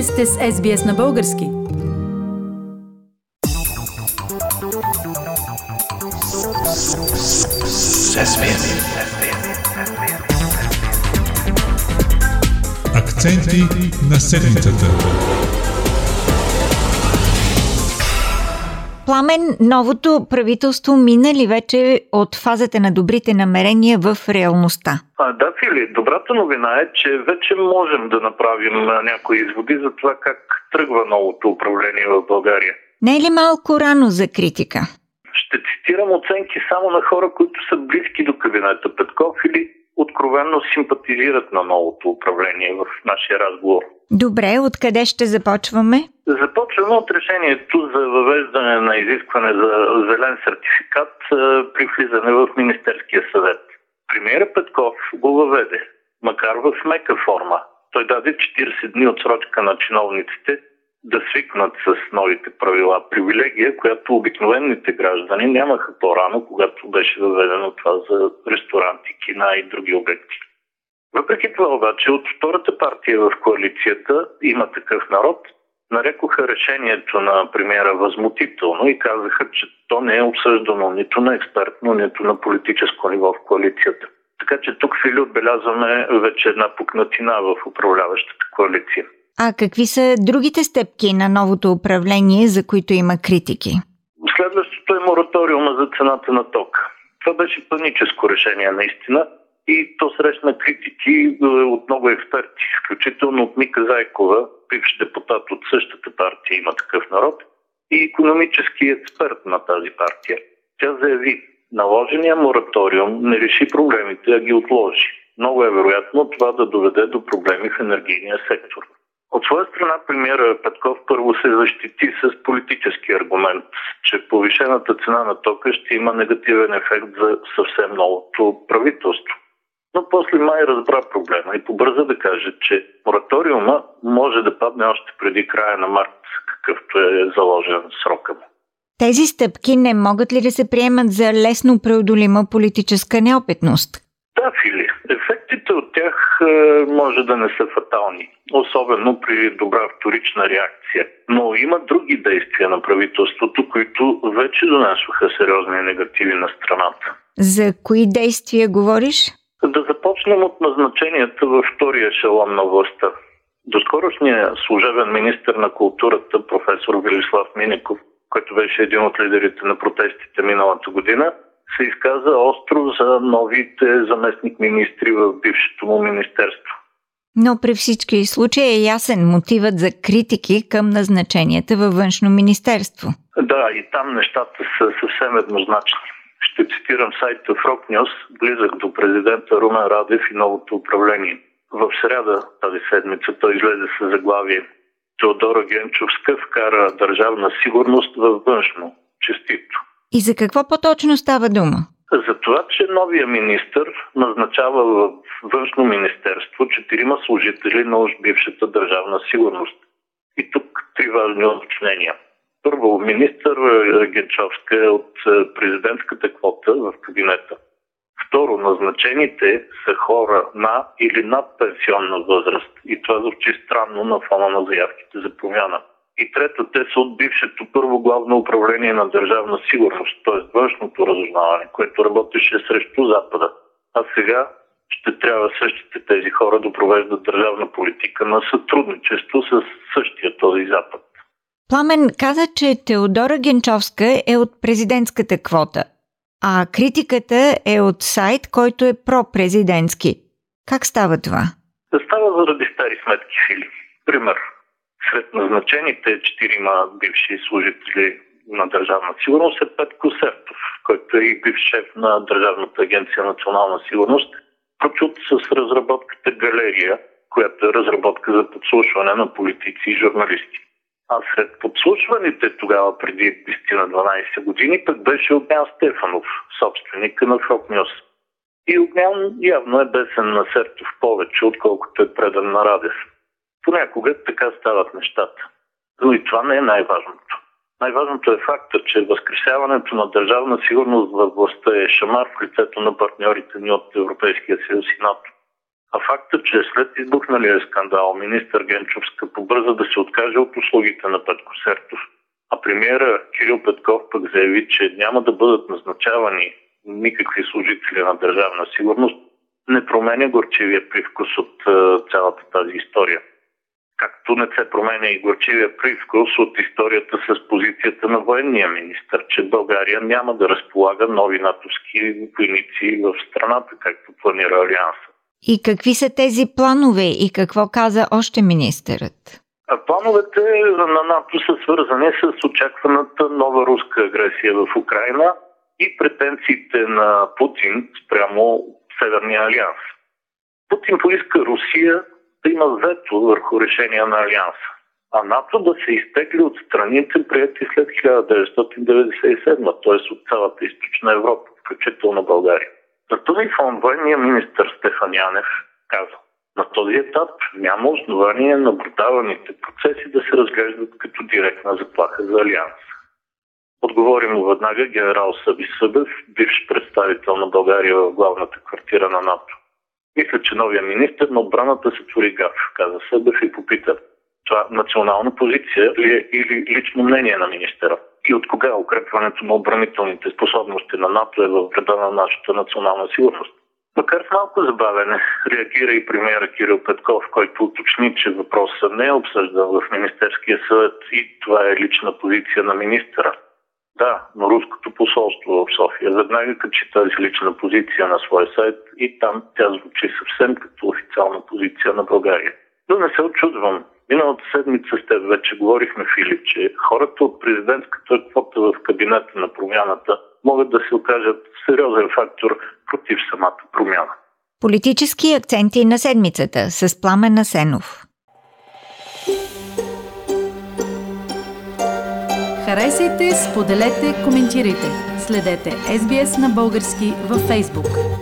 Вие сте с SBS на български. Акценти на седмицата. Пламен, новото правителство мина ли вече от фазата на добрите намерения в реалността? А, да, Фили, добрата новина е, че вече можем да направим някои изводи за това как тръгва новото управление в България. Не е ли малко рано за критика? Ще цитирам оценки само на хора, които са близки до кабинета Петков или откровенно симпатизират на новото управление в нашия разговор. Добре, откъде ще започваме? Започваме от решението за въвеждане на изискване за зелен сертификат при влизане в Министерския съвет. Премиера Петков го въведе, макар в мека форма. Той даде 40 дни отсрочка на чиновниците да свикнат с новите правила. Привилегия, която обикновените граждани нямаха по-рано, когато беше въведено това за ресторанти, кина и други обекти. Въпреки това обаче от втората партия в коалицията има такъв народ, нарекоха решението на премиера възмутително и казаха, че то не е обсъждано нито на експертно, нито на политическо ниво в коалицията. Така че тук, Фили, отбелязваме вече една пукнатина в управляващата коалиция. А какви са другите стъпки на новото управление, за които има критики? Следващото е мораториума за цената на тока. Това беше паническо решение наистина и то срещна критики е, от много експерти, включително от Мика Зайкова, бивш депутат от същата партия има такъв народ, и економически експерт на тази партия. Тя заяви, наложения мораториум не реши проблемите, а ги отложи. Много е вероятно това да доведе до проблеми в енергийния сектор. От своя страна премиера Петков първо се защити с политически аргумент, че повишената цена на тока ще има негативен ефект за съвсем новото правителство. Но после май разбра проблема и побърза да каже, че мораториума може да падне още преди края на март, какъвто е заложен срока му. Тези стъпки не могат ли да се приемат за лесно преодолима политическа неопитност? Да, Фили. Ефектите от тях е, може да не са фатални, особено при добра вторична реакция. Но има други действия на правителството, които вече донесоха сериозни негативи на страната. За кои действия говориш? Започнем от назначенията във втория ешелон на властта. Доскорошният служебен министр на културата, професор Велислав Миников, който беше един от лидерите на протестите миналата година, се изказа остро за новите заместник-министри в бившето му министерство. Но при всички случаи е ясен мотивът за критики към назначенията във външно министерство. Да, и там нещата са съвсем еднозначни. Ще цитирам сайта News, близък до президента Румен Радев и новото управление. В среда тази седмица той излезе с заглавие Теодора Генчовска вкара държавна сигурност във външно. Честито. И за какво по-точно става дума? За това, че новия министр назначава в външно министерство четирима служители на уж бившата държавна сигурност. И тук три важни уточнения. Първо, министър Генчовска е от президентската квота в кабинета. Второ, назначените са хора на или над пенсионна възраст. И това звучи странно на фона на заявките за промяна. И трето, те са от бившето първо главно управление на държавна сигурност, т.е. външното разузнаване, което работеше срещу Запада. А сега ще трябва същите тези хора да провеждат държавна политика на сътрудничество с същия този Запад. Пламен каза, че Теодора Генчовска е от президентската квота, а критиката е от сайт, който е пропрезидентски. Как става това? Става заради стари сметки, Фили. Пример. Сред назначените четирима бивши служители на Държавна сигурност е Петко Сертов, който е и бивш шеф на Държавната агенция национална сигурност, прочут с разработката Галерия, която е разработка за подслушване на политици и журналисти. А сред подслушваните тогава преди 10 на 12 години пък беше Огнян Стефанов, собственика на Фокнюс. И Огнян явно е бесен на Сертов повече, отколкото е предан на Радев. Понякога така стават нещата. Но и това не е най-важното. Най-важното е факта, че възкресяването на държавна сигурност във властта е шамар в лицето на партньорите ни от Европейския съюз и НАТО. А факта, че след избухналия скандал министър Генчовска побърза да се откаже от услугите на Петко Сертов, а премиера Кирил Петков пък заяви, че няма да бъдат назначавани никакви служители на държавна сигурност, не променя горчивия привкус от цялата тази история. Както не се променя и горчивия привкус от историята с позицията на военния министр, че България няма да разполага нови натовски войници в страната, както планира Алианса. И какви са тези планове и какво каза още министърът? Плановете на НАТО са свързани с очакваната нова руска агресия в Украина и претенциите на Путин спрямо Северния алианс. Путин поиска Русия да има вето върху решения на Алианса, а НАТО да се изтегли от страните, прияти след 1997, т.е. от цялата източна Европа, включително България. На този фон военният министр Стефан Янев каза, на този етап няма основание наблюдаваните процеси да се разглеждат като директна заплаха за Алианс. Отговори му веднага генерал Съби Събев, бивш представител на България в главната квартира на НАТО. Мисля, че новия министр на отбраната се твори гаф, каза Събев и попита. Това национална позиция ли е или лично мнение на министъра? И от кога укрепването на отбранителните способности на НАТО е във вреда на нашата национална сигурност? Макар с малко забавене, реагира и премиера Кирил Петков, който уточни, че въпросът не е обсъждан в Министерския съвет и това е лична позиция на министъра. Да, но руското посолство в София веднага качи тази лична позиция на своя сайт и там тя звучи съвсем като официална позиция на България. Но не се очудвам. Миналата седмица с теб вече говорихме, Филип, че хората от президентската квота в кабинета на промяната могат да се окажат сериозен фактор против самата промяна. Политически акценти на седмицата с Пламен Асенов. Харесайте, споделете, коментирайте. Следете SBS на български във Facebook.